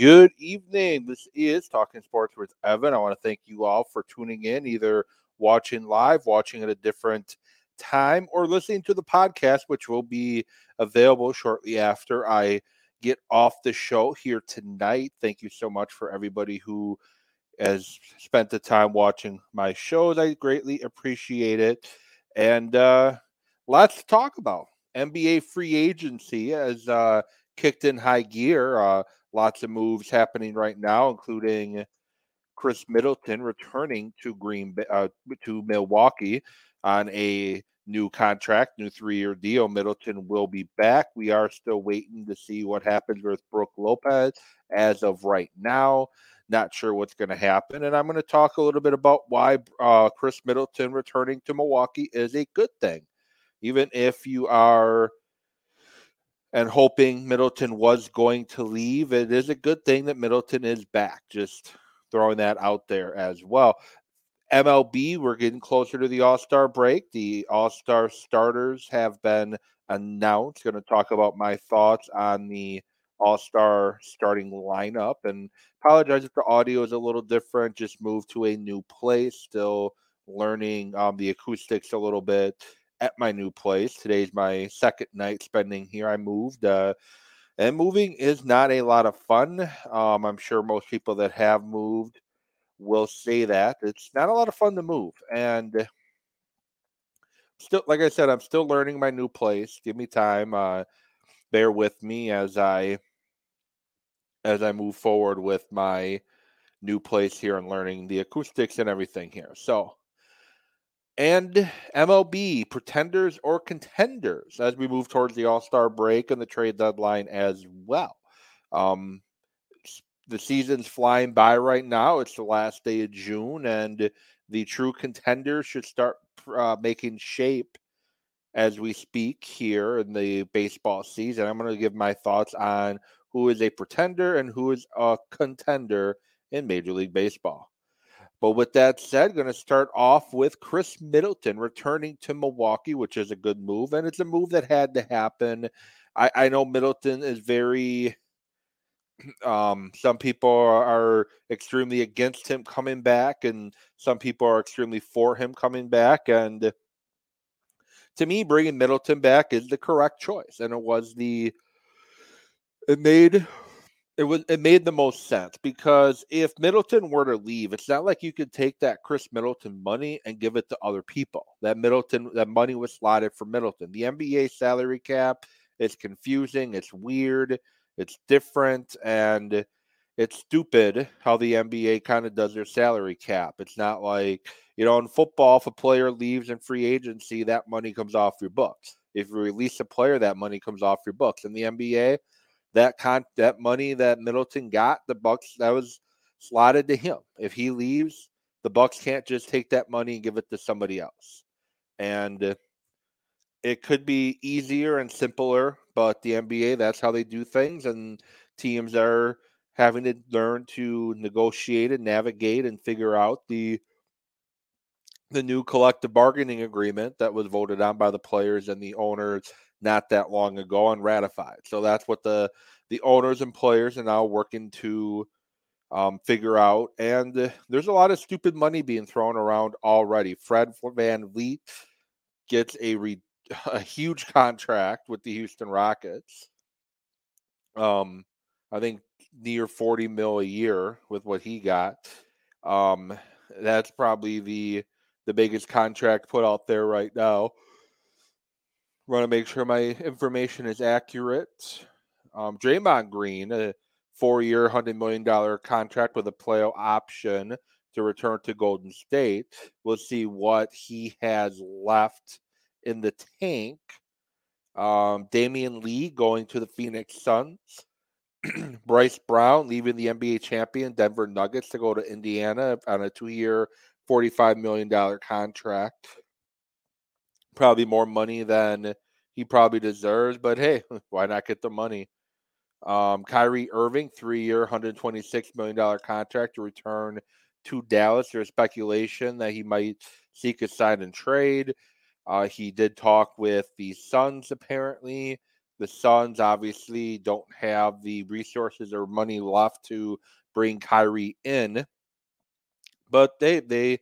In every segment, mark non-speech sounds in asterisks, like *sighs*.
Good evening. This is Talking Sports with Evan. I want to thank you all for tuning in, either watching live, watching at a different time, or listening to the podcast, which will be available shortly after I get off the show here tonight. Thank you so much for everybody who has spent the time watching my shows. I greatly appreciate it. And uh, lots to talk about. NBA free agency has uh, kicked in high gear. Uh, lots of moves happening right now, including Khris Middleton returning to Green uh, to Milwaukee on a new contract, new three-year deal. Middleton will be back. We are still waiting to see what happens with Brook Lopez as of right now. Not sure what's going to happen, and I'm going to talk a little bit about why uh, Khris Middleton returning to Milwaukee is a good thing, even if you are and hoping Middleton was going to leave. It is a good thing that Middleton is back. Just throwing that out there as well. MLB, we're getting closer to the All Star break. The All Star starters have been announced. Going to talk about my thoughts on the All Star starting lineup and apologize if the audio is a little different. Just moved to a new place, still learning um, the acoustics a little bit at my new place. Today's my second night spending here. I moved. Uh, and moving is not a lot of fun. Um, I'm sure most people that have moved will say that it's not a lot of fun to move. And still, like I said, I'm still learning my new place. Give me time. Uh, bear with me as I as I move forward with my new place here and learning the acoustics and everything here. So, and MLB pretenders or contenders as we move towards the All Star break and the trade deadline as well. Um, the season's flying by right now. It's the last day of June, and the true contenders should start uh, making shape as we speak here in the baseball season. I'm going to give my thoughts on who is a pretender and who is a contender in Major League Baseball. But with that said, going to start off with Khris Middleton returning to Milwaukee, which is a good move, and it's a move that had to happen. I, I know Middleton is very *clears throat* um, some people are extremely against him coming back, and some people are extremely for him coming back. And to me, bringing Middleton back is the correct choice, and it was the it made it was it made the most sense because if Middleton were to leave, it's not like you could take that Khris Middleton money and give it to other people. That Middleton that money was slotted for Middleton. The NBA salary cap is confusing. It's weird. It's different and it's stupid how the NBA kind of does their salary cap. It's not like, you know, in football, if a player leaves in free agency, that money comes off your books. If you release a player, that money comes off your books. In the NBA, that con that money that Middleton got, the Bucks that was slotted to him. If he leaves, the Bucks can't just take that money and give it to somebody else. And it could be easier and simpler, but the NBA, that's how they do things. And teams are having to learn to negotiate and navigate and figure out the the new collective bargaining agreement that was voted on by the players and the owners not that long ago and ratified. So that's what the the owners and players are now working to um, figure out. And uh, there's a lot of stupid money being thrown around already. Fred Van VanVleet gets a re- *laughs* a huge contract with the Houston Rockets. Um, I think near 40 mil a year with what he got. Um, that's probably the the biggest contract put out there right now. Want to make sure my information is accurate. Um, Draymond Green, a four-year, hundred million dollar contract with a player option to return to Golden State. We'll see what he has left in the tank. Um, Damion Lee going to the Phoenix Suns. *clears throat* Bruce Brown leaving the NBA champion Denver Nuggets to go to Indiana on a two year, $45 million contract. Probably more money than he probably deserves, but hey, *laughs* why not get the money? Um, Kyrie Irving, three year, $126 million contract to return to Dallas. There's speculation that he might seek a sign and trade. Uh, he did talk with the Suns apparently The Suns obviously don't have the resources or money left to bring Kyrie in, but they they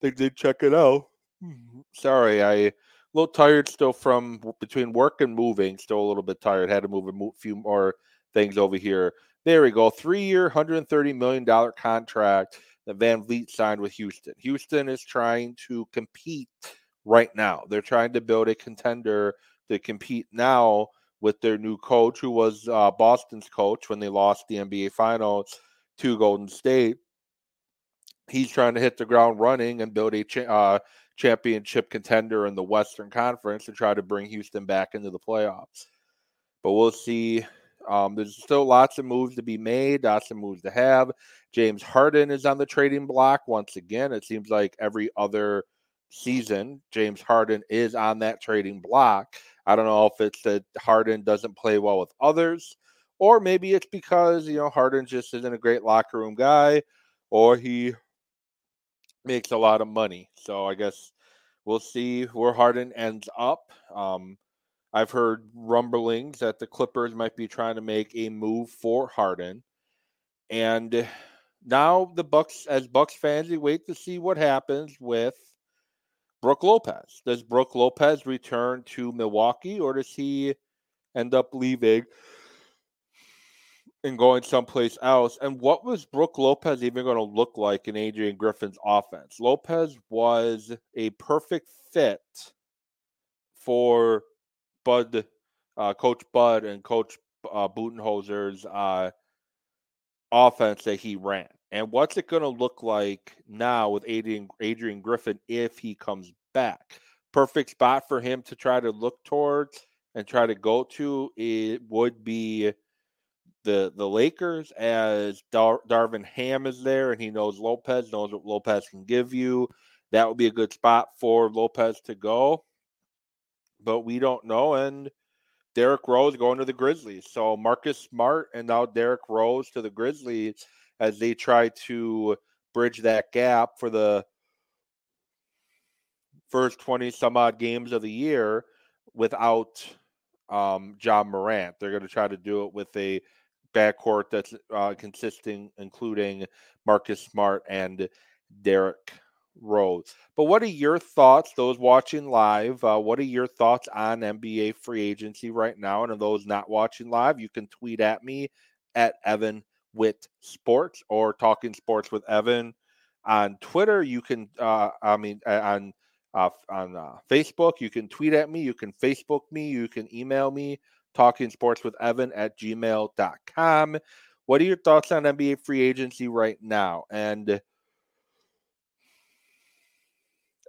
they did check it out. Mm-hmm. Sorry, I a little tired still from between work and moving. Still a little bit tired. Had to move a few more things over here. There we go. Three year, $130 million contract that VanVleet signed with Houston. Houston is trying to compete right now. They're trying to build a contender to compete now with their new coach, who was uh, Boston's coach when they lost the NBA Finals to Golden State. He's trying to hit the ground running and build a cha- uh, championship contender in the Western Conference to try to bring Houston back into the playoffs. But we'll see. Um, there's still lots of moves to be made, lots of moves to have. James Harden is on the trading block once again. It seems like every other season, James Harden is on that trading block. I don't know if it's that Harden doesn't play well with others, or maybe it's because, you know, Harden just isn't a great locker room guy, or he makes a lot of money. So I guess we'll see where Harden ends up. Um, I've heard rumblings that the Clippers might be trying to make a move for Harden. And now the Bucks, as Bucks fans, we wait to see what happens with Brook Lopez. Does Brook Lopez return to Milwaukee or does he end up leaving and going someplace else? And what was Brook Lopez even going to look like in Adrian Griffin's offense? Lopez was a perfect fit for Bud, uh, Coach Bud, and Coach uh, Budenholzer's uh, offense that he ran. And what's it going to look like now with Adrian, Adrian Griffin if he comes back? Perfect spot for him to try to look towards and try to go to. It would be the the Lakers as Dar- Darvin Ham is there and he knows Lopez knows what Lopez can give you. That would be a good spot for Lopez to go, but we don't know. And Derrick Rose going to the Grizzlies, so Marcus Smart and now Derrick Rose to the Grizzlies as they try to bridge that gap for the first 20 some odd games of the year without um, Ja Morant. They're going to try to do it with a backcourt that's uh, consisting, including Marcus Smart and Derrick Rose. But what are your thoughts, those watching live? Uh, what are your thoughts on NBA free agency right now? And those not watching live, you can tweet at me at Evan with sports or talking sports with Evan on Twitter. You can, uh, I mean, on uh, on uh, Facebook. You can tweet at me. You can Facebook me. You can email me. Talking sports with Evan at gmail.com. What are your thoughts on NBA free agency right now? And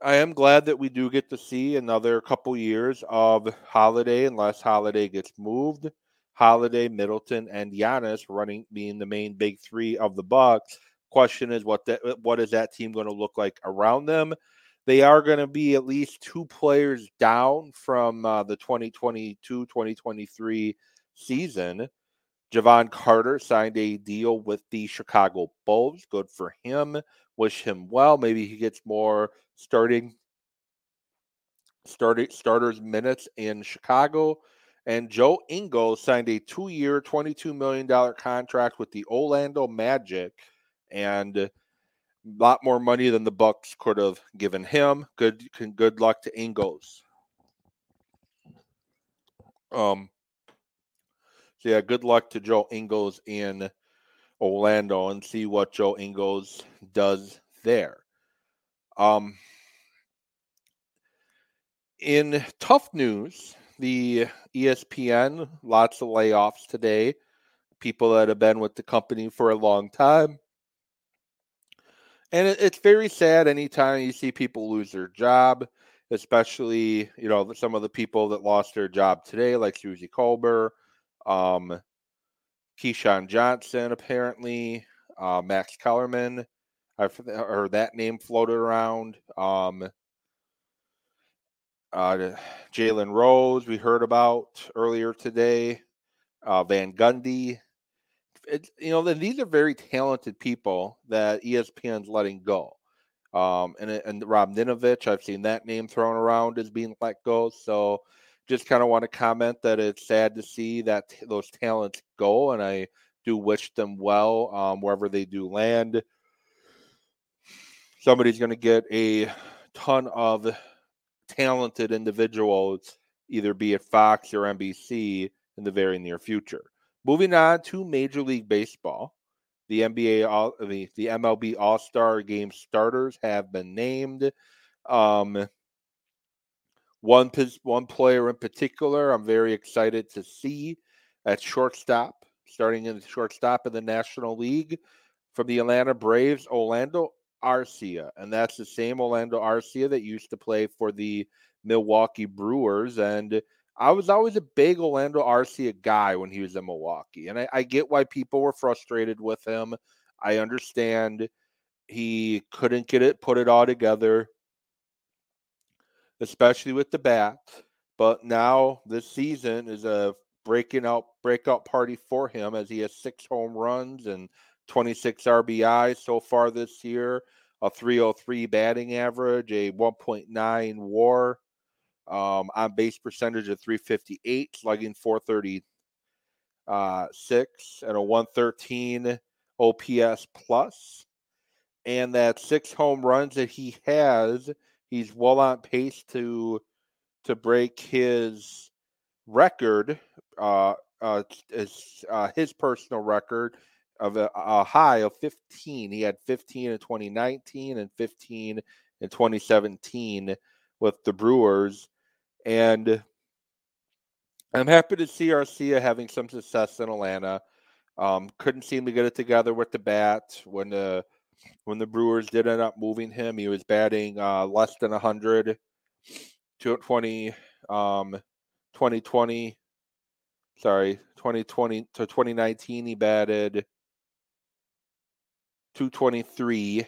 I am glad that we do get to see another couple years of Holiday, unless Holiday gets moved. Holiday, Middleton, and Giannis running being the main big three of the Bucks. Question is what that what is that team going to look like around them? They are going to be at least two players down from uh, the 2022-2023 season. Jevon Carter signed a deal with the Chicago Bulls. Good for him. Wish him well. Maybe he gets more starting starting starters minutes in Chicago. And Joe Ingles signed a two-year, $22 million contract with the Orlando Magic, and lot more money than the Bucks could have given him. Good, good luck to Ingles. Um. So yeah, good luck to Joe Ingles in Orlando, and see what Joe Ingles does there. Um. In tough news, the ESPN, lots of layoffs today. People that have been with the company for a long time. And it, it's very sad anytime you see people lose their job, especially, you know, some of the people that lost their job today, like Suzy Kolber, um, Keyshawn Johnson, apparently, uh, Max Kellerman. I've heard that name floated around. Um, uh, Jalen Rose, we heard about earlier today. Uh, Van Gundy. It, you know, these are very talented people that ESPN's letting go. Um, and and Rob Ninkovich, I've seen that name thrown around as being let go. So just kind of want to comment that it's sad to see that those talents go, and I do wish them well um, wherever they do land. Somebody's going to get a ton of talented individuals, either be it Fox or NBC, in the very near future. Moving on to Major League Baseball, the NBA, all the, the MLB All Star Game starters have been named. Um, one one player in particular, I'm very excited to see at shortstop, starting in the shortstop in the National League from the Atlanta Braves, Orlando Arcia, and that's the same Orlando Arcia that used to play for the Milwaukee Brewers. And I was always a big Orlando Arcia guy when he was in Milwaukee, and I, I get why people were frustrated with him. I understand he couldn't get it, put it all together, especially with the bat. But now this season is a breaking out breakout party for him as he has six home runs and 26 RBI so far this year, a 303 batting average, a 1.9 WAR, um, on base percentage of 358, slugging 436, uh, and a 113 OPS plus. And that six home runs that he has, he's well on pace to to break his record, uh, uh, his, uh, his personal record of a, a, high of 15. He had 15 in 2019 and 15 in 2017 with the Brewers. And I'm happy to see Arcia having some success in Atlanta. Um, couldn't seem to get it together with the bat when the when the Brewers did end up moving him. He was batting uh, less than 100 to 20 um, 2020 sorry 2020 to 2019 he batted 223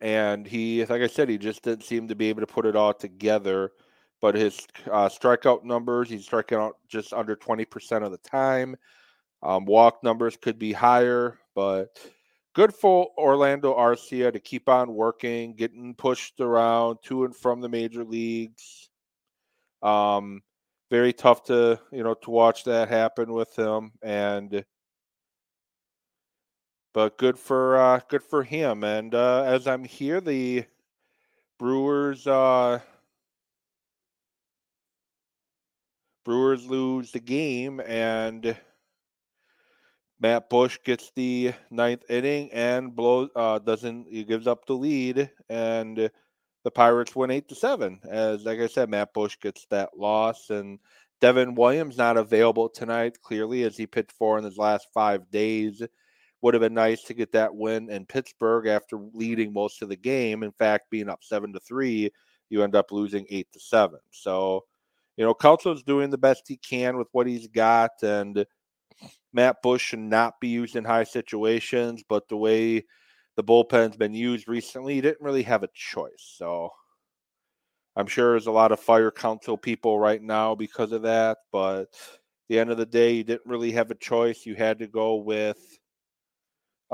and he like i said he just didn't seem to be able to put it all together but his uh, strikeout numbers, he's striking out just under 20% of the time. Um, walk numbers could be higher, but good for Orlando Arcia to keep on working, getting pushed around to and from the major leagues. Um, very tough to you know to watch that happen with him, and but good for uh, good for him. And uh, as I'm here, the Brewers. Uh, Brewers lose the game, and Matt Bush gets the ninth inning and blows uh, doesn't he gives up the lead, and the Pirates win eight to seven. As like I said, Matt Bush gets that loss, and Devin Williams not available tonight. Clearly, as he pitched four in his last five days, would have been nice to get that win in Pittsburgh after leading most of the game. In fact, being up seven to three, you end up losing eight to seven. So you know, Counsell's doing the best he can with what he's got, and Matt Bush should not be used in high situations. But the way the bullpen's been used recently, he didn't really have a choice. So I'm sure there's a lot of fire Counsell people right now because of that. But the end of the day, you didn't really have a choice. You had to go with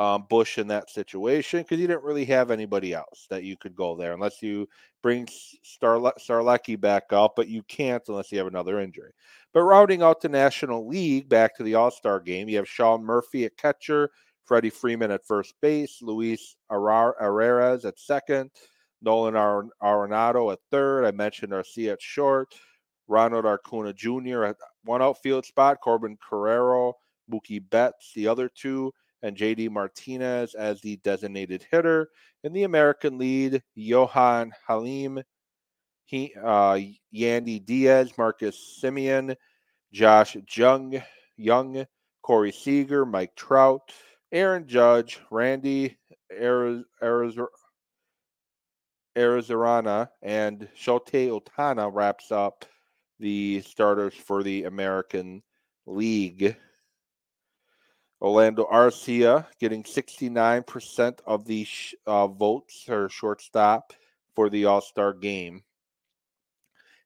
um, Bush in that situation because you didn't really have anybody else that you could go there unless you bring Star Strzelecki back up, but you can't unless you have another injury. But rounding out the National League, back to the All Star game, you have Sean Murphy at catcher, Freddie Freeman at first base, Luis Arraez at second, Nolan Ar- Arenado at third. I mentioned Arcia at short, Ronald Acuna Jr. at one outfield spot, Corbin Carroll, Mookie Betts, the other two and JD Martinez as the designated hitter. In the American lead, Jonah Heim, he, uh, Yandy Diaz, Marcus Semien, Josh Jung, Young, Corey Seager, Mike Trout, Aaron Judge, Randy Arozarena, and Shohei Ohtani wraps up the starters for the American League. Orlando Arcia getting 69% of the uh, votes, her shortstop, for the All Star game.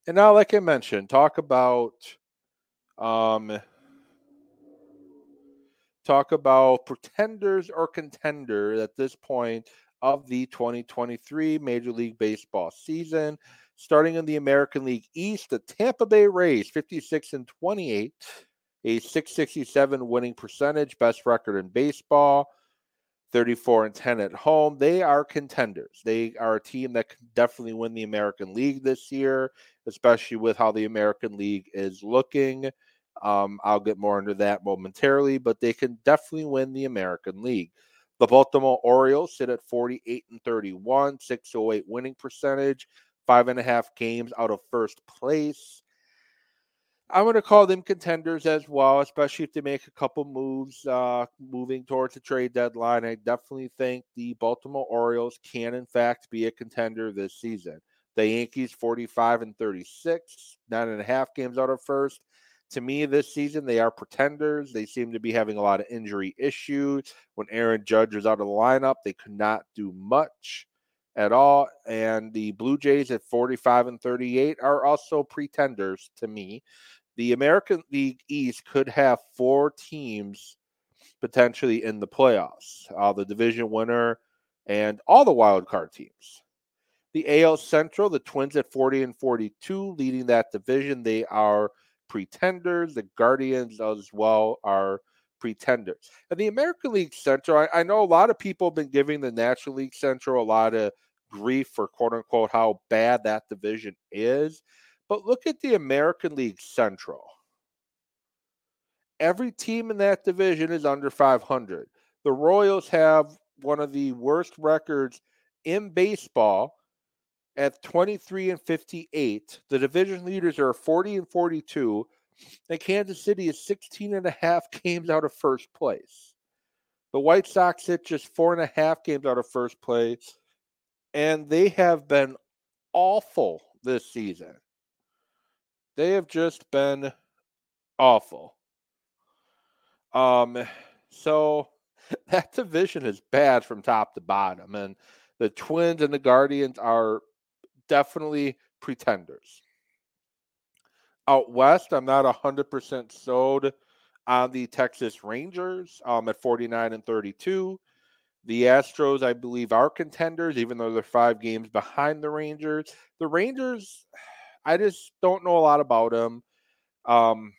And now, like I mentioned, talk about um, talk about pretenders or contender at this point of the 2023 Major League Baseball season. Starting in the American League East, the Tampa Bay Rays, 56 and 28, a 667 winning percentage, best record in baseball. 34 and 10 at home. They are contenders. They are a team that can definitely win the American League this year, especially with how the American League is looking. Um, I'll get more into that momentarily, but they can definitely win the American League. The Baltimore Orioles sit at 48 and 31, 608 winning percentage, five and a half games out of first place. I'm going to call them contenders as well, especially if they make a couple moves uh, moving towards the trade deadline. I definitely think the Baltimore Orioles can, in fact, be a contender this season. The Yankees, 45 and 36, nine and a half games out of first. To me, this season, they are pretenders. They seem to be having a lot of injury issues. When Aaron Judge was out of the lineup, they could not do much at all. And the Blue Jays at 45 and 38 are also pretenders to me. The American League East could have four teams potentially in the playoffs uh, the division winner and all the wild card teams. The AL Central, the Twins at 40 and 42, leading that division. They are pretenders. The Guardians as well are pretenders. And the American League Central, I, I, know a lot of people have been giving the National League Central a lot of grief for quote unquote how bad that division is. But look at the American League Central. Every team in that division is under 500. The Royals have one of the worst records in baseball at 23 and 58. The division leaders are 40 and 42. And Kansas City is 16 and a half games out of first place. The White Sox sit just four and a half games out of first place. And they have been awful this season. They have just been awful. Um, so *laughs* that division is bad from top to bottom, and the Twins and the Guardians are definitely pretenders. Out west, I'm not 100% sold on the Texas Rangers um, at 49 and 32. The Astros, I believe, are contenders, even though they're five games behind the Rangers. The Rangers, *sighs* I just don't know a lot about them. Um,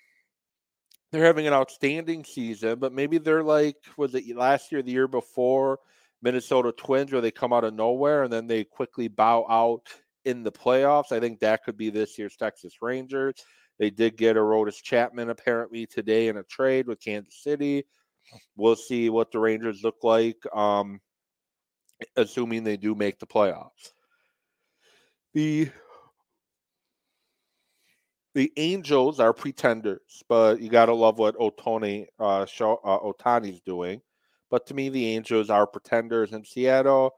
they're having an outstanding season, but maybe they're like, was it last year, the year before, Minnesota Twins, where they come out of nowhere and then they quickly bow out in the playoffs. I think that could be this year's Texas Rangers. They did get Aroldis Chapman apparently today in a trade with Kansas City. We'll see what the Rangers look like, um, assuming they do make the playoffs. The the Angels are pretenders, but you got to love what Ohtani uh, show, uh, Ohtani's doing. But to me, the Angels are pretenders in Seattle.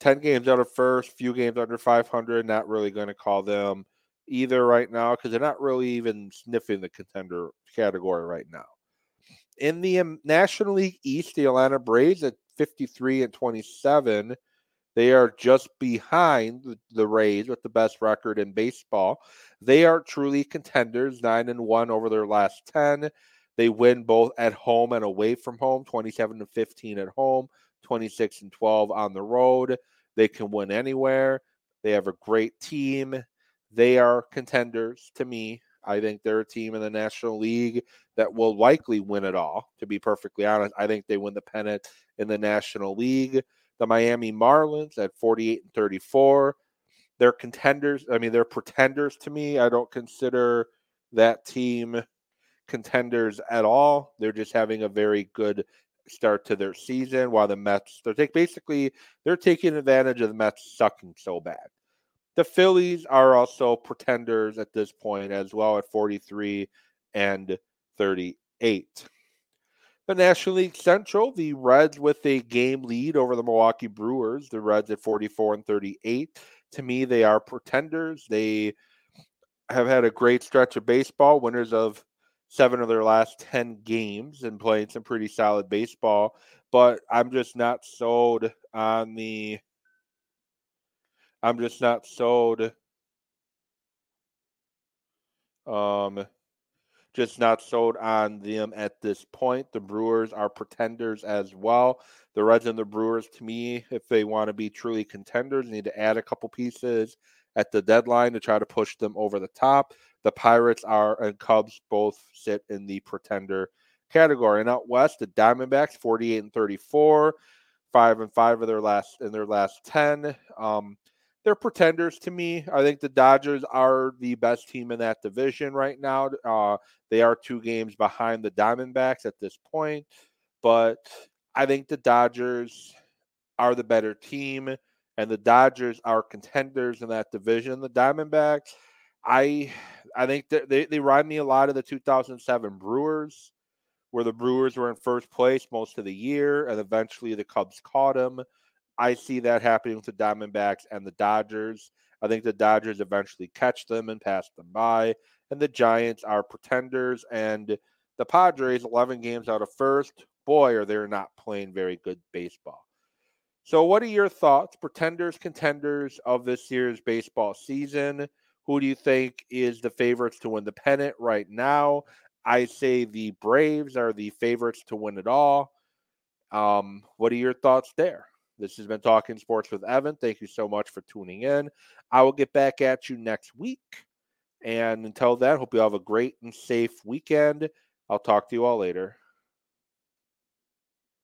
10 games out of first, few games under 500. Not really going to call them either right now because they're not really even sniffing the contender category right now. In the um, National League East, the Atlanta Braves at 53 and 27. They are just behind the, Rays with the best record in baseball. They are truly contenders, 9 and 1 over their last 10. They win both at home and away from home, 27 and 15 at home, 26 and 12 on the road. They can win anywhere. They have a great team. They are contenders to me. I think they're a team in the National League that will likely win it all, to be perfectly honest. I think they win the pennant in the National League. The Miami Marlins at 48 and 34. They're contenders. I mean, they're pretenders to me. I don't consider that team contenders at all. They're just having a very good start to their season while the Mets they're take, basically they're taking advantage of the Mets sucking so bad. The Phillies are also pretenders at this point as well at 43 and 38. The National League Central, the Reds with a game lead over the Milwaukee Brewers. The Reds at 44 and 38. To me, they are pretenders. They have had a great stretch of baseball, winners of seven of their last 10 games and playing some pretty solid baseball. But I'm just not sold on the. I'm just not sold. Um, just not sold on them at this point. The Brewers are pretenders as well. The Reds and the Brewers, to me, if they want to be truly contenders, need to add a couple pieces at the deadline to try to push them over the top. The Pirates are and Cubs both sit in the pretender category. And out west, the Diamondbacks 48 and 34, five and five of their last in their last 10. Um, they're pretenders to me. I think the Dodgers are the best team in that division right now. Uh, they are two games behind the Diamondbacks at this point, but I think the Dodgers are the better team, and the Dodgers are contenders in that division. The Diamondbacks, I, I think they they remind me a lot of the 2007 Brewers where the Brewers were in first place most of the year, and eventually the Cubs caught them. I see that happening with the Diamondbacks and the Dodgers. I think the Dodgers eventually catch them and pass them by, and the Giants are pretenders, and the Padres 11 games out of first. Boy, are they not playing very good baseball. So, what are your thoughts, pretenders, contenders of this year's baseball season? Who do you think is the favorites to win the pennant right now? I say the Braves are the favorites to win it all. Um, what are your thoughts there? This has been Talking Sports with Evan. Thank you so much for tuning in. I will get back at you next week. And until then, hope you have a great and safe weekend. I'll talk to you all later.